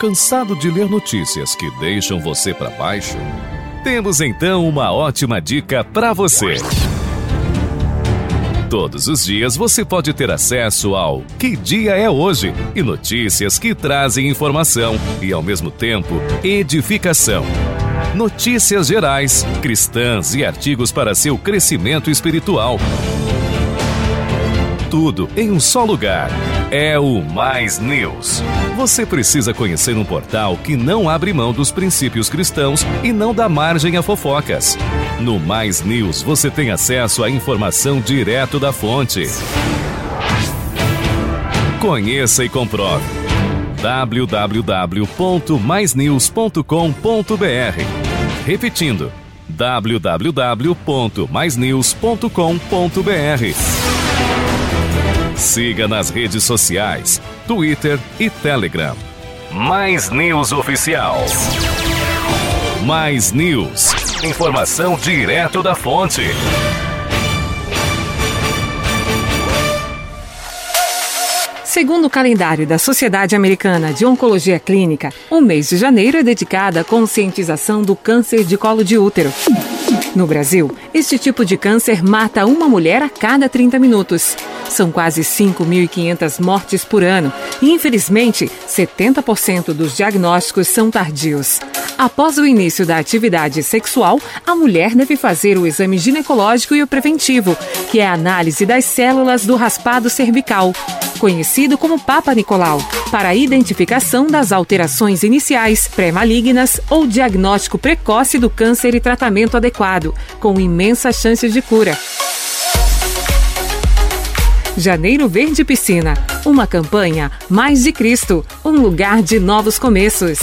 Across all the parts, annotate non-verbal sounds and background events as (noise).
Cansado de ler notícias que deixam você para baixo? Temos então uma ótima dica para você. Todos os dias você pode ter acesso ao Que Dia é Hoje e notícias que trazem informação e, ao mesmo tempo, edificação. Notícias gerais, cristãs e artigos para seu crescimento espiritual. Tudo em um só lugar é o Mais News. Você precisa conhecer um portal que não abre mão dos princípios cristãos e não dá margem a fofocas. No Mais News você tem acesso à informação direto da fonte. Conheça e comprove www.maisnews.com.br. Repetindo, www.maisnews.com.br. Siga nas redes sociais, Twitter e Telegram. Mais News Oficial. Mais News. Informação direto da fonte. Segundo o calendário da Sociedade Americana de Oncologia Clínica, o mês de janeiro é dedicado à conscientização do câncer de colo de útero. No Brasil, este tipo de câncer mata uma mulher a cada 30 minutos. São quase 5.500 mortes por ano e, infelizmente, 70% dos diagnósticos são tardios. Após o início da atividade sexual, a mulher deve fazer o exame ginecológico e o preventivo, que é a análise das células do raspado cervical, conhecido como Papa Nicolau, para a identificação das alterações iniciais, pré-malignas ou diagnóstico precoce do câncer e tratamento adequado, com imensas chances de cura. Janeiro Verde Piscina, uma campanha Mais de Cristo, um lugar de novos começos.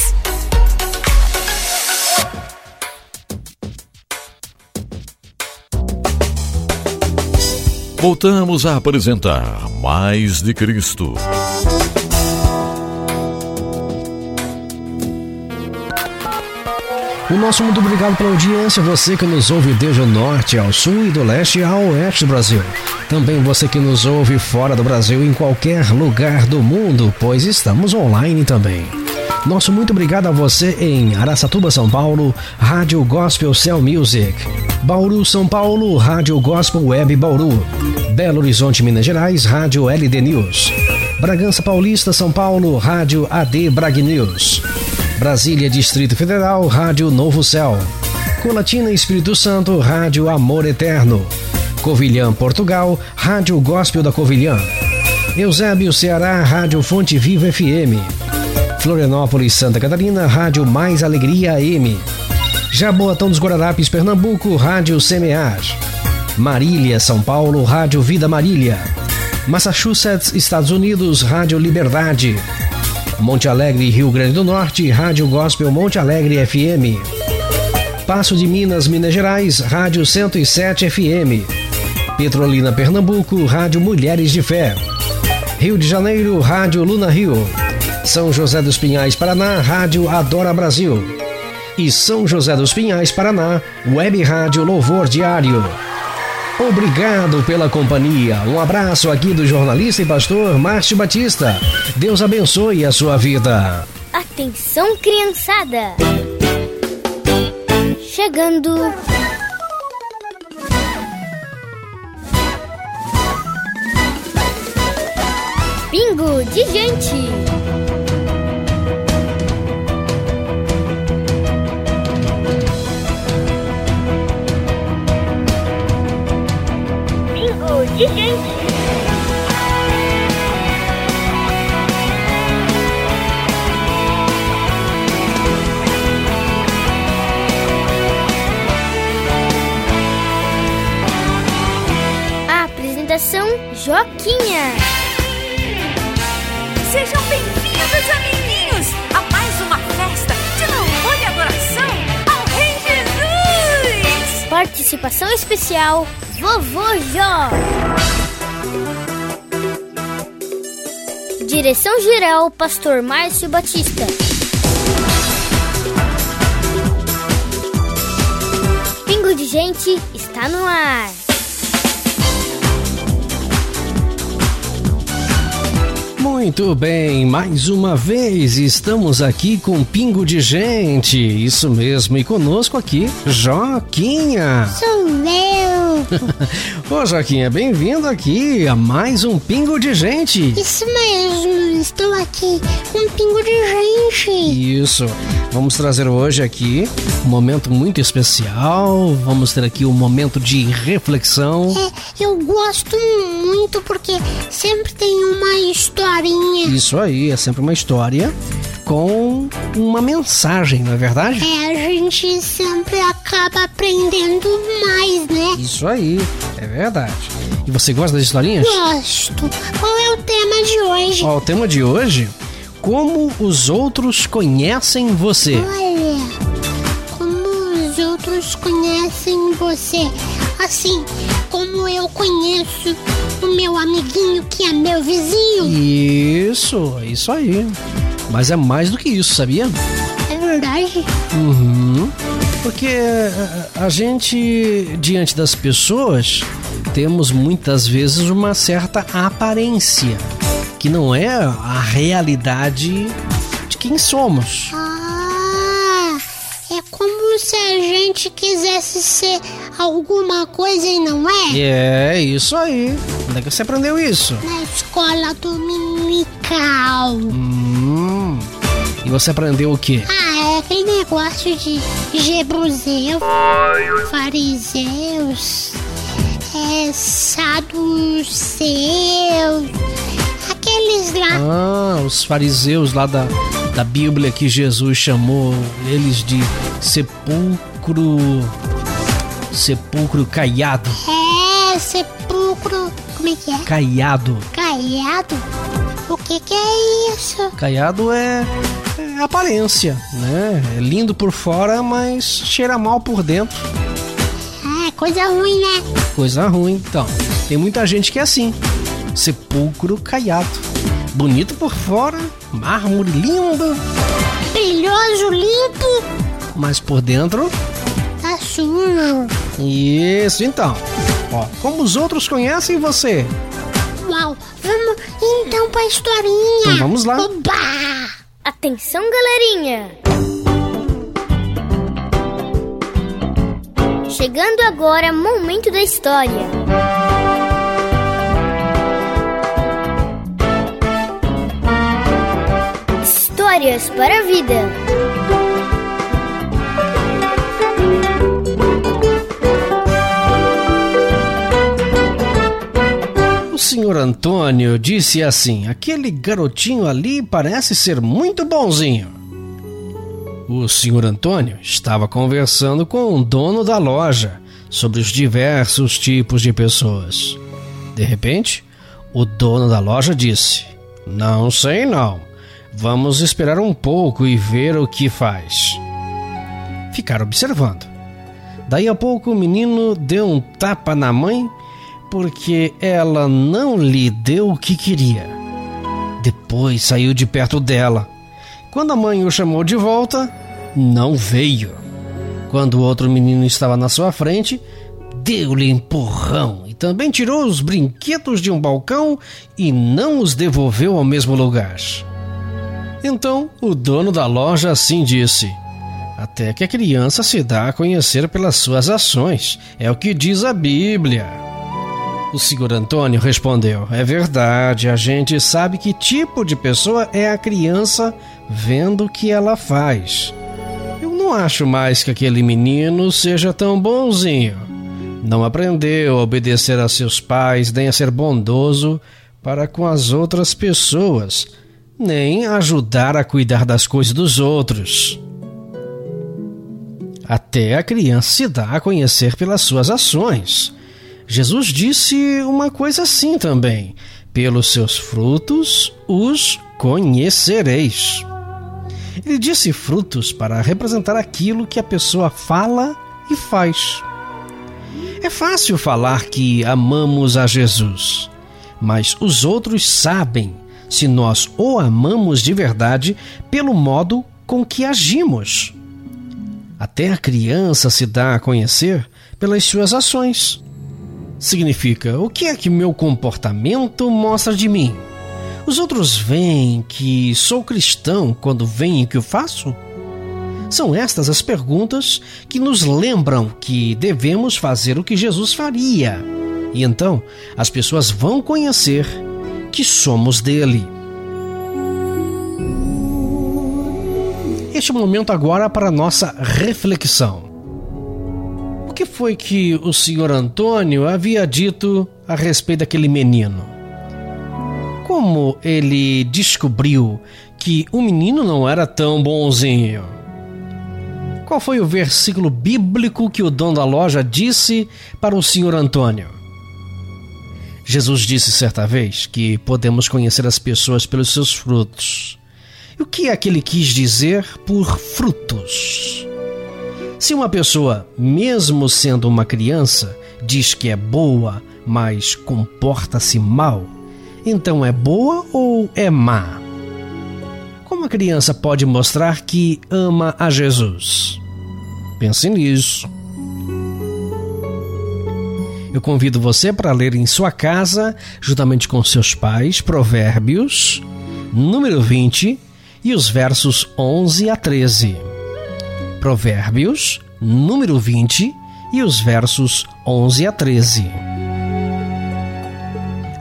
Voltamos a apresentar Mais de Cristo. O nosso muito obrigado pela audiência, você que nos ouve desde o norte ao sul e do leste ao oeste do Brasil. Também você que nos ouve fora do Brasil, em qualquer lugar do mundo, pois estamos online também. Nosso muito obrigado a você em Araçatuba, São Paulo, Rádio Gospel Cell Music. Bauru, São Paulo, Rádio Gospel Web Bauru. Belo Horizonte, Minas Gerais, Rádio LD News. Bragança Paulista, São Paulo, Rádio AD Brag News. Brasília, Distrito Federal, Rádio Novo Céu. Colatina, Espírito Santo, Rádio Amor Eterno. Covilhã, Portugal, Rádio Gospel da Covilhã. Eusébio, Ceará, Rádio Fonte Viva FM. Florianópolis, Santa Catarina, Rádio Mais Alegria AM. Jaboatão dos Guararapes, Pernambuco, Rádio Semear. Marília, São Paulo, Rádio Vida Marília. Massachusetts, Estados Unidos, Rádio Liberdade. Monte Alegre, Rio Grande do Norte, Rádio Gospel Monte Alegre FM. Passo de Minas, Minas Gerais, Rádio 107 FM. Petrolina, Pernambuco, Rádio Mulheres de Fé. Rio de Janeiro, Rádio Luna Rio. São José dos Pinhais, Paraná, Rádio Adora Brasil. E São José dos Pinhais, Paraná, Web Rádio Louvor Diário. Obrigado pela companhia. Um abraço aqui do jornalista e pastor Márcio Batista. Deus abençoe a sua vida. Atenção, criançada! Chegando. Bingo de gente! A apresentação Joquinha. Sejam bem-vindos, amiguinhos, a mais uma festa de louvor e adoração ao Rei Jesus. Participação especial Vovô Jó. Direção geral Pastor Márcio Batista. Pingo de gente está no ar. Muito bem, mais uma vez estamos aqui com um pingo de gente. Isso mesmo, e conosco aqui, Joquinha. Sou eu. (laughs) Ô Joquinha, bem-vindo aqui a mais um pingo de gente. Isso mesmo, estou aqui com um pingo de gente. Isso, vamos trazer hoje aqui um momento muito especial. Vamos ter aqui um momento de reflexão. É, eu gosto muito porque sempre tem uma historinha. Isso aí, é sempre uma história com uma mensagem, não é verdade? É, a gente sempre acaba aprendendo mais, né? Isso aí, é verdade. E você gosta das historinhas? Gosto. Qual é o tema de hoje? Ó, o tema de hoje: como os outros conhecem você. Olha, outros conhecem você. Assim, como eu conheço o meu amiguinho que é meu vizinho. Isso, é isso aí. Mas é mais do que isso, sabia? É verdade? Uhum. Porque a, a gente, diante das pessoas, temos muitas vezes uma certa aparência, que não é a realidade de quem somos. Ah, é como se a gente quisesse ser alguma coisa e não é? É, isso aí. Onde é que você aprendeu isso? Na escola dominical. Hum. E você aprendeu o quê? Ah, é aquele negócio de Jebuseus, fariseus, é, saduceus, aqueles lá. Ah, os fariseus lá da, da Bíblia que Jesus chamou eles de sepulcro. Sepulcro caiado. É, sepulcro. Como é que é? Caiado. Caiado? O que que é isso? Caiado é, é aparência, né? É lindo por fora, mas cheira mal por dentro. Ah, coisa ruim, né? Coisa ruim. Então, tem muita gente que é assim. Sepulcro caiado. Bonito por fora, mármore lindo, Brilhoso, limpo, mas por dentro tá sujo. Isso, então. Ó, como os outros conhecem você? Uau, vamos então pra historinha. Então vamos lá. Oba! Atenção, galerinha! Chegando agora, momento da história. Histórias para a vida. O senhor Antônio disse assim: aquele garotinho ali parece ser muito bonzinho. O senhor Antônio estava conversando com o dono da loja sobre os diversos tipos de pessoas. De repente, o dono da loja disse: Não sei não. Vamos esperar um pouco e ver o que faz. Ficaram observando. Daí a pouco o menino deu um tapa na mãe porque ela não lhe deu o que queria. Depois saiu de perto dela. Quando a mãe o chamou de volta, não veio. Quando o outro menino estava na sua frente, deu-lhe empurrão e também tirou os brinquedos de um balcão e não os devolveu ao mesmo lugar. Então o dono da loja assim disse: Até que a criança se dá a conhecer pelas suas ações, é o que diz a Bíblia. O senhor Antônio respondeu: É verdade, a gente sabe que tipo de pessoa é a criança vendo o que ela faz. Eu não acho mais que aquele menino seja tão bonzinho. Não aprendeu a obedecer a seus pais, nem a ser bondoso para com as outras pessoas, nem ajudar a cuidar das coisas dos outros. Até a criança se dá a conhecer pelas suas ações. Jesus disse uma coisa assim também: pelos seus frutos os conhecereis. Ele disse frutos para representar aquilo que a pessoa fala e faz. É fácil falar que amamos a Jesus, mas os outros sabem se nós o amamos de verdade pelo modo com que agimos. Até a criança se dá a conhecer pelas suas ações. Significa o que é que meu comportamento mostra de mim? Os outros veem que sou cristão quando veem que eu faço? São estas as perguntas que nos lembram que devemos fazer o que Jesus faria. E então as pessoas vão conhecer que somos dele. Este momento agora para nossa reflexão. O que foi que o senhor Antônio havia dito a respeito daquele menino? Como ele descobriu que o menino não era tão bonzinho? Qual foi o versículo bíblico que o dono da loja disse para o senhor Antônio? Jesus disse certa vez que podemos conhecer as pessoas pelos seus frutos. E o que é que ele quis dizer por frutos? Se uma pessoa, mesmo sendo uma criança, diz que é boa, mas comporta-se mal, então é boa ou é má? Como a criança pode mostrar que ama a Jesus? Pense nisso. Eu convido você para ler em sua casa, juntamente com seus pais, Provérbios, número 20 e os versos 11 a 13. Provérbios, número 20 e os versos 11 a 13.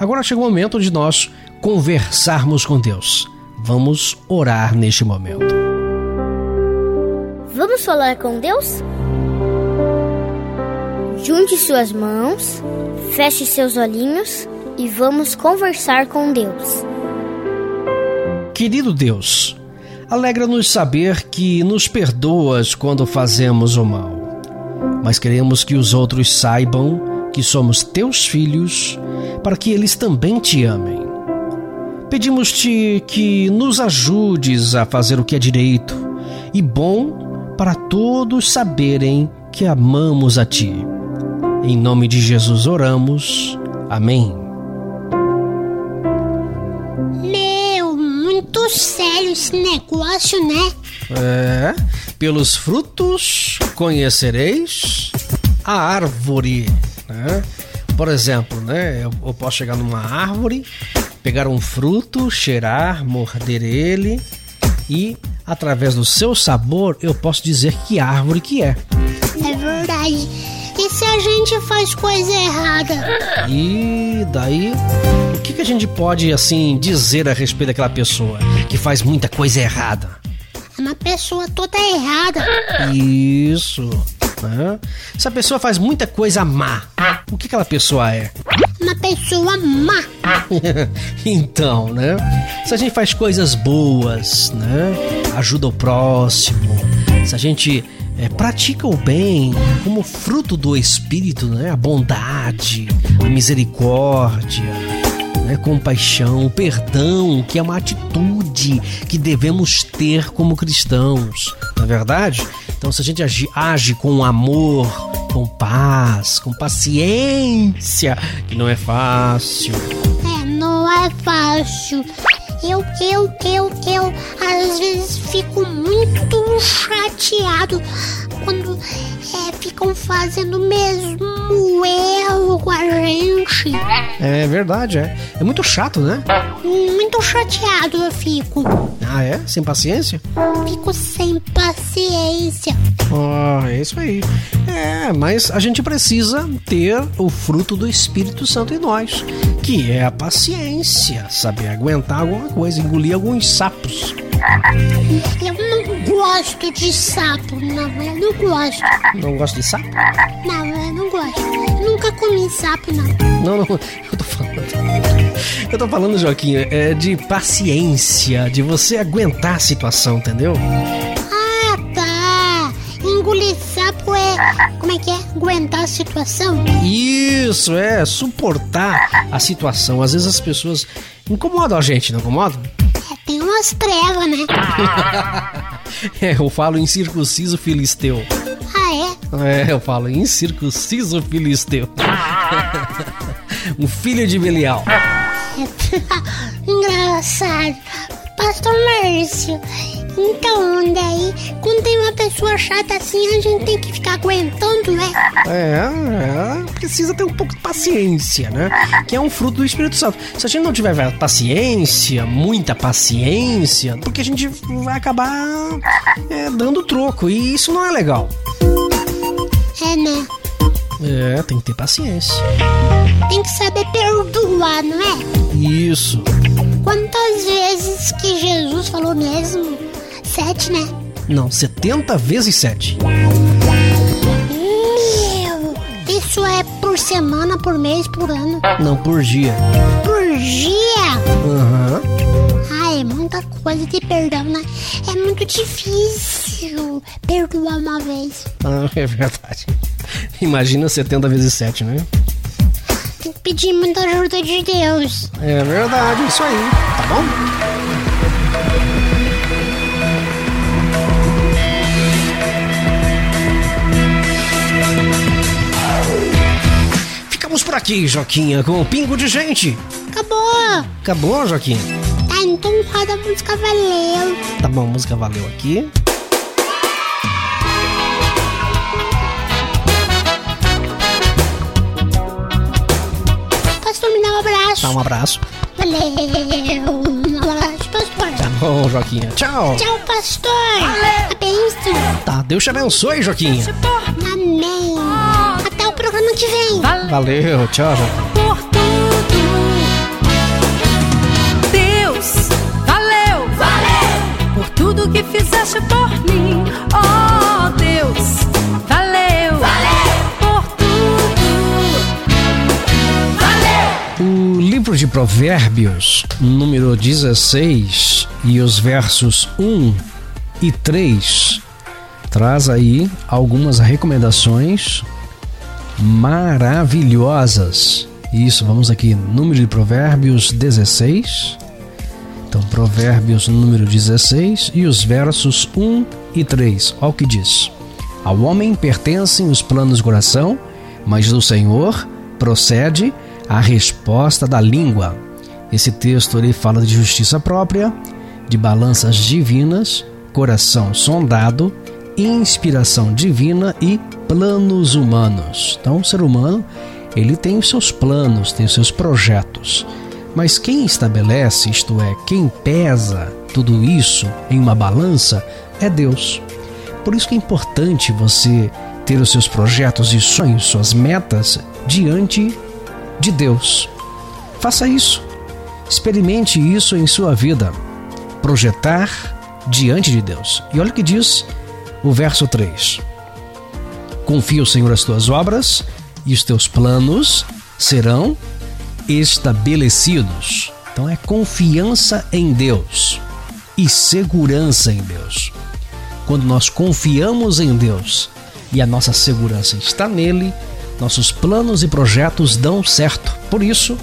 Agora chegou o momento de nós conversarmos com Deus. Vamos orar neste momento. Vamos falar com Deus? Junte suas mãos, feche seus olhinhos e vamos conversar com Deus. Querido Deus, alegra-nos saber que nos perdoas quando fazemos o mal, mas queremos que os outros saibam que somos teus filhos, para que eles também te amem. Pedimos-te que nos ajudes a fazer o que é direito e bom para todos saberem que amamos a ti. Em nome de Jesus oramos. Amém. Meu, muito sério esse negócio, né? É, pelos frutos conhecereis a árvore. Né? Por exemplo, né, eu, eu posso chegar numa árvore, pegar um fruto, cheirar, morder ele e através do seu sabor eu posso dizer que árvore que é. É verdade. E se a gente faz coisa errada? E daí, o que, que a gente pode assim dizer a respeito daquela pessoa que faz muita coisa errada? É uma pessoa toda errada. Isso. Né? Se a pessoa faz muita coisa má, o que aquela pessoa é? Uma pessoa má. (laughs) então, né? Se a gente faz coisas boas, né? Ajuda o próximo, se a gente é, pratica o bem como fruto do Espírito, né? A bondade, a misericórdia, né? compaixão, o perdão, que é uma atitude que devemos ter como cristãos, não é verdade? Então, se a gente age, age com amor, com paz, com paciência, que não é fácil. É, não é fácil. Eu, eu, eu, eu, às vezes fico muito chateado quando ficam fazendo o mesmo erro com a gente. É verdade, é. É muito chato, né? Muito chateado eu fico. Ah, é? Sem paciência? Fico sem paciência. Oh, é isso aí. É, mas a gente precisa ter o fruto do Espírito Santo em nós, que é a paciência, saber aguentar alguma coisa, engolir alguns sapos. Eu não gosto de sapo, não, eu não gosto. Não gosta de sapo? Não, eu não gosto. Nunca comi sapo, não. Não, não, (laughs) eu tô falando. Eu tô falando, Joaquim, é de paciência, de você aguentar a situação, entendeu? Ah, tá. Engolir sapo é. Como é que é? Aguentar a situação? Isso, é, suportar a situação. Às vezes as pessoas incomodam a gente, não incomodam? Umas trevas, né? (laughs) É, eu falo em circunciso filisteu. Ah, é? É, eu falo em circunciso filisteu. (laughs) um filho de Belial. (laughs) Engraçado. Pastor Márcio, Então, daí, quando tem uma pessoa chata assim, a gente tem que ficar aguentando, né? É, é, precisa ter um pouco de paciência, né? Que é um fruto do Espírito Santo. Se a gente não tiver paciência, muita paciência, porque a gente vai acabar é, dando troco. E isso não é legal. É, né? É, tem que ter paciência. Tem que saber perdoar, não é? Isso. Quantas vezes que Jesus falou mesmo? Sete, né? Não, 70 vezes 7. Meu, isso é por semana, por mês, por ano. Não, por dia. Por dia? Aham. Ai, é muita coisa de perdão, né? É muito difícil perdoar uma vez. Ah, é verdade. Imagina 70 vezes 7, né? Tem que pedir muita ajuda de Deus. É verdade, isso aí. Tá bom? Aqui, Joquinha, com o pingo de gente. Acabou. Acabou, Joquinha? Tá, então roda a música valeu. Tá bom, a música valeu aqui. Pastor, me dá um abraço. Tá, um abraço. Valeu. Um abraço, pastor. Tá bom, Joquinha. Tchau. Tchau, pastor. A bênção. Tá, Deus te abençoe, Joquinha. Valeu, tchau, Joquinha. por tudo. Deus, valeu, valeu por tudo que fizeste por mim. Oh, Deus, valeu, valeu por tudo. Valeu. O livro de Provérbios, número 16, e os versos 1 e 3, traz aí algumas recomendações maravilhosas. Isso, vamos aqui, número de Provérbios 16. Então, Provérbios número 16 e os versos 1 e 3. Olha o que diz: Ao homem pertencem os planos do coração, mas do Senhor procede a resposta da língua. Esse texto ele fala de justiça própria, de balanças divinas, coração sondado, inspiração divina e planos humanos. Então, o ser humano ele tem os seus planos, tem os seus projetos. Mas quem estabelece, isto é, quem pesa tudo isso em uma balança, é Deus. Por isso que é importante você ter os seus projetos e sonhos, suas metas diante de Deus. Faça isso. Experimente isso em sua vida. Projetar diante de Deus. E olha o que diz o verso 3. Confia o Senhor as tuas obras e os teus planos serão estabelecidos. Então é confiança em Deus e segurança em Deus. Quando nós confiamos em Deus e a nossa segurança está nele, nossos planos e projetos dão certo. Por isso,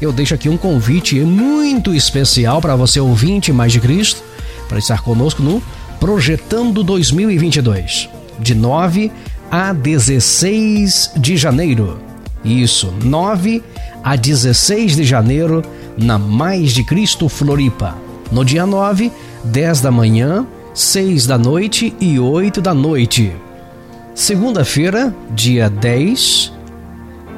eu deixo aqui um convite muito especial para você ouvinte mais de Cristo, para estar conosco no Projetando 2022, de 9 a 16 de janeiro. Isso, 9 a 16 de janeiro, na Mais de Cristo Floripa. No dia 9, 10 da manhã, 6 da noite e 8 da noite. Segunda-feira, dia 10,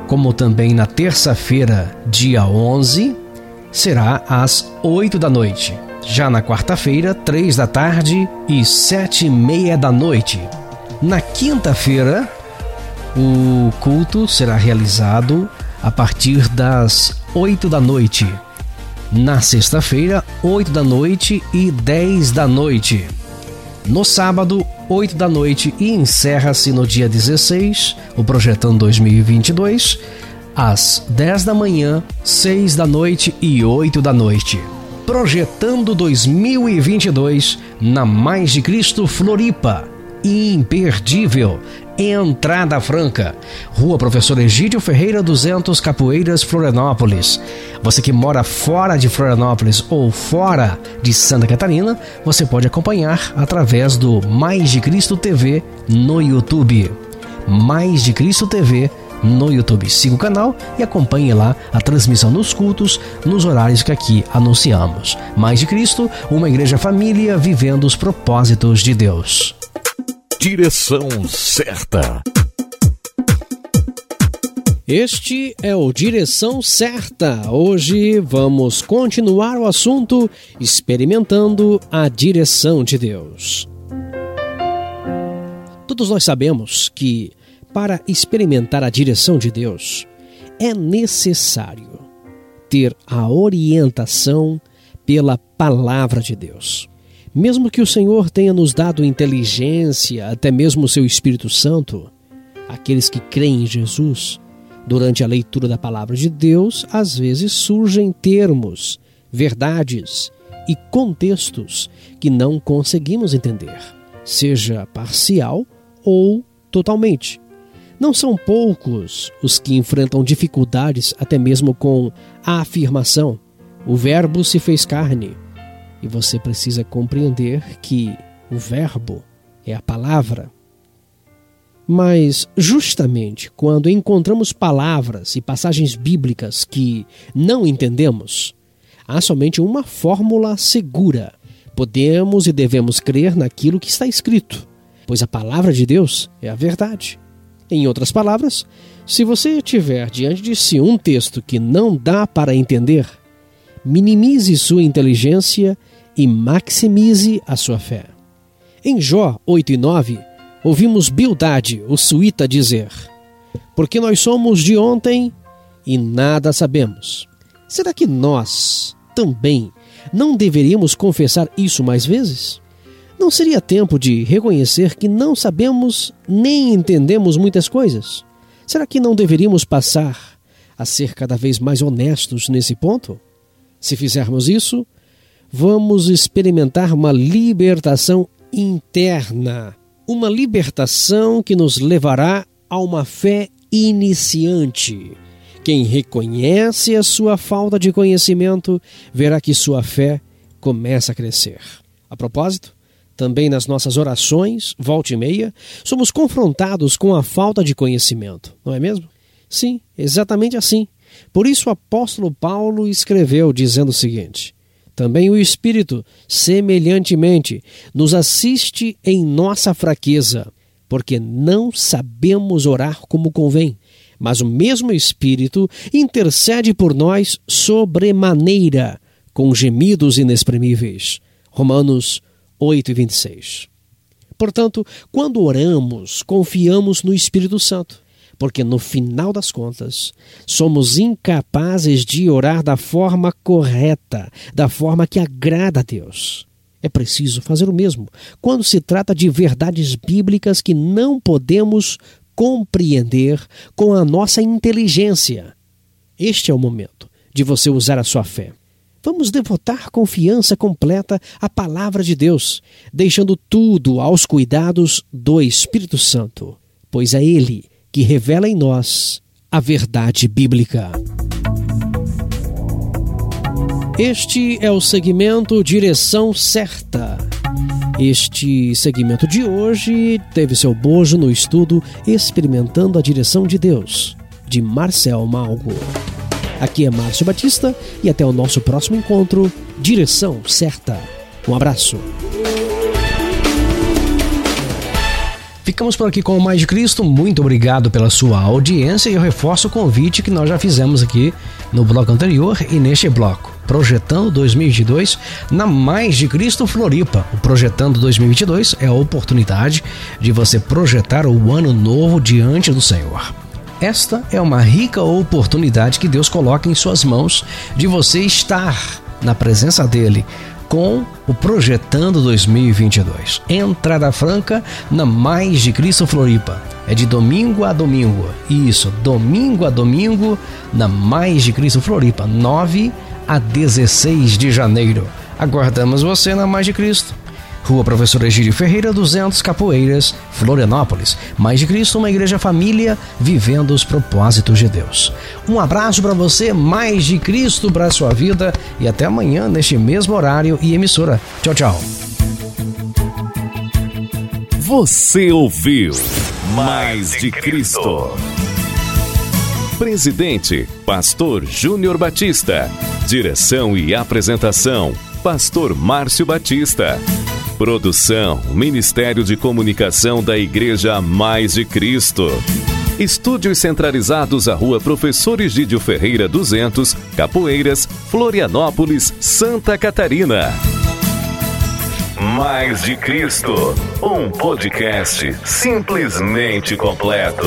como também na terça-feira, dia 11, será às 8 da noite. Já na quarta-feira, 3 da tarde e 7 e meia da noite. Na quinta-feira, o culto será realizado a partir das 8 da noite. Na sexta-feira, 8 da noite e 10 da noite. No sábado, 8 da noite e encerra-se no dia 16, o Projetando 2022, às 10 da manhã, 6 da noite e 8 da noite. Projetando 2022 na Mais de Cristo Floripa. Imperdível. Entrada Franca, Rua Professor Egídio Ferreira 200 Capoeiras, Florianópolis. Você que mora fora de Florianópolis ou fora de Santa Catarina, você pode acompanhar através do Mais de Cristo TV no YouTube. Mais de Cristo TV no YouTube. Siga o canal e acompanhe lá a transmissão dos cultos nos horários que aqui anunciamos. Mais de Cristo, uma igreja família vivendo os propósitos de Deus. Direção certa. Este é o Direção Certa. Hoje vamos continuar o assunto experimentando a direção de Deus. Todos nós sabemos que para experimentar a direção de Deus é necessário ter a orientação pela palavra de Deus. Mesmo que o Senhor tenha nos dado inteligência, até mesmo o seu Espírito Santo, aqueles que creem em Jesus, Durante a leitura da palavra de Deus, às vezes surgem termos, verdades e contextos que não conseguimos entender, seja parcial ou totalmente. Não são poucos os que enfrentam dificuldades até mesmo com a afirmação: o Verbo se fez carne. E você precisa compreender que o Verbo é a palavra mas, justamente quando encontramos palavras e passagens bíblicas que não entendemos, há somente uma fórmula segura. Podemos e devemos crer naquilo que está escrito, pois a palavra de Deus é a verdade. Em outras palavras, se você tiver diante de si um texto que não dá para entender, minimize sua inteligência e maximize a sua fé. Em Jó 8 e 9, ouvimos Bildade, o suíta, dizer: Porque nós somos de ontem e nada sabemos. Será que nós também não deveríamos confessar isso mais vezes? Não seria tempo de reconhecer que não sabemos nem entendemos muitas coisas? Será que não deveríamos passar a ser cada vez mais honestos nesse ponto? Se fizermos isso, vamos experimentar uma libertação interna uma libertação que nos levará a uma fé iniciante. Quem reconhece a sua falta de conhecimento verá que sua fé começa a crescer. A propósito, também nas nossas orações, volta e meia, somos confrontados com a falta de conhecimento, não é mesmo? Sim, exatamente assim. Por isso o apóstolo Paulo escreveu dizendo o seguinte: também o Espírito, semelhantemente, nos assiste em nossa fraqueza, porque não sabemos orar como convém. Mas o mesmo Espírito intercede por nós sobremaneira, com gemidos inexprimíveis. Romanos 8 e 26. Portanto, quando oramos, confiamos no Espírito Santo porque no final das contas, somos incapazes de orar da forma correta, da forma que agrada a Deus. É preciso fazer o mesmo quando se trata de verdades bíblicas que não podemos compreender com a nossa inteligência. Este é o momento de você usar a sua fé. Vamos devotar confiança completa à palavra de Deus, deixando tudo aos cuidados do Espírito Santo, pois é Ele que revela em nós a verdade bíblica. Este é o segmento Direção Certa. Este segmento de hoje teve seu bojo no estudo Experimentando a Direção de Deus, de Marcel Malgo. Aqui é Márcio Batista e até o nosso próximo encontro. Direção Certa. Um abraço. Ficamos por aqui com o Mais de Cristo. Muito obrigado pela sua audiência e eu reforço o convite que nós já fizemos aqui no bloco anterior e neste bloco. Projetando 2022 na Mais de Cristo Floripa. O Projetando 2022 é a oportunidade de você projetar o ano novo diante do Senhor. Esta é uma rica oportunidade que Deus coloca em suas mãos de você estar na presença dele com o Projetando 2022. Entrada franca na Mais de Cristo Floripa. É de domingo a domingo. Isso, domingo a domingo na Mais de Cristo Floripa, 9 a 16 de janeiro. Aguardamos você na Mais de Cristo. Rua Professor Egídio Ferreira, 200 Capoeiras, Florianópolis. Mais de Cristo, uma igreja família vivendo os propósitos de Deus. Um abraço para você, mais de Cristo para sua vida e até amanhã neste mesmo horário e emissora. Tchau, tchau. Você ouviu Mais de Cristo. Presidente, Pastor Júnior Batista. Direção e apresentação, Pastor Márcio Batista. Produção, Ministério de Comunicação da Igreja Mais de Cristo. Estúdios centralizados à Rua Professor Egídio Ferreira 200, Capoeiras, Florianópolis, Santa Catarina. Mais de Cristo, um podcast simplesmente completo.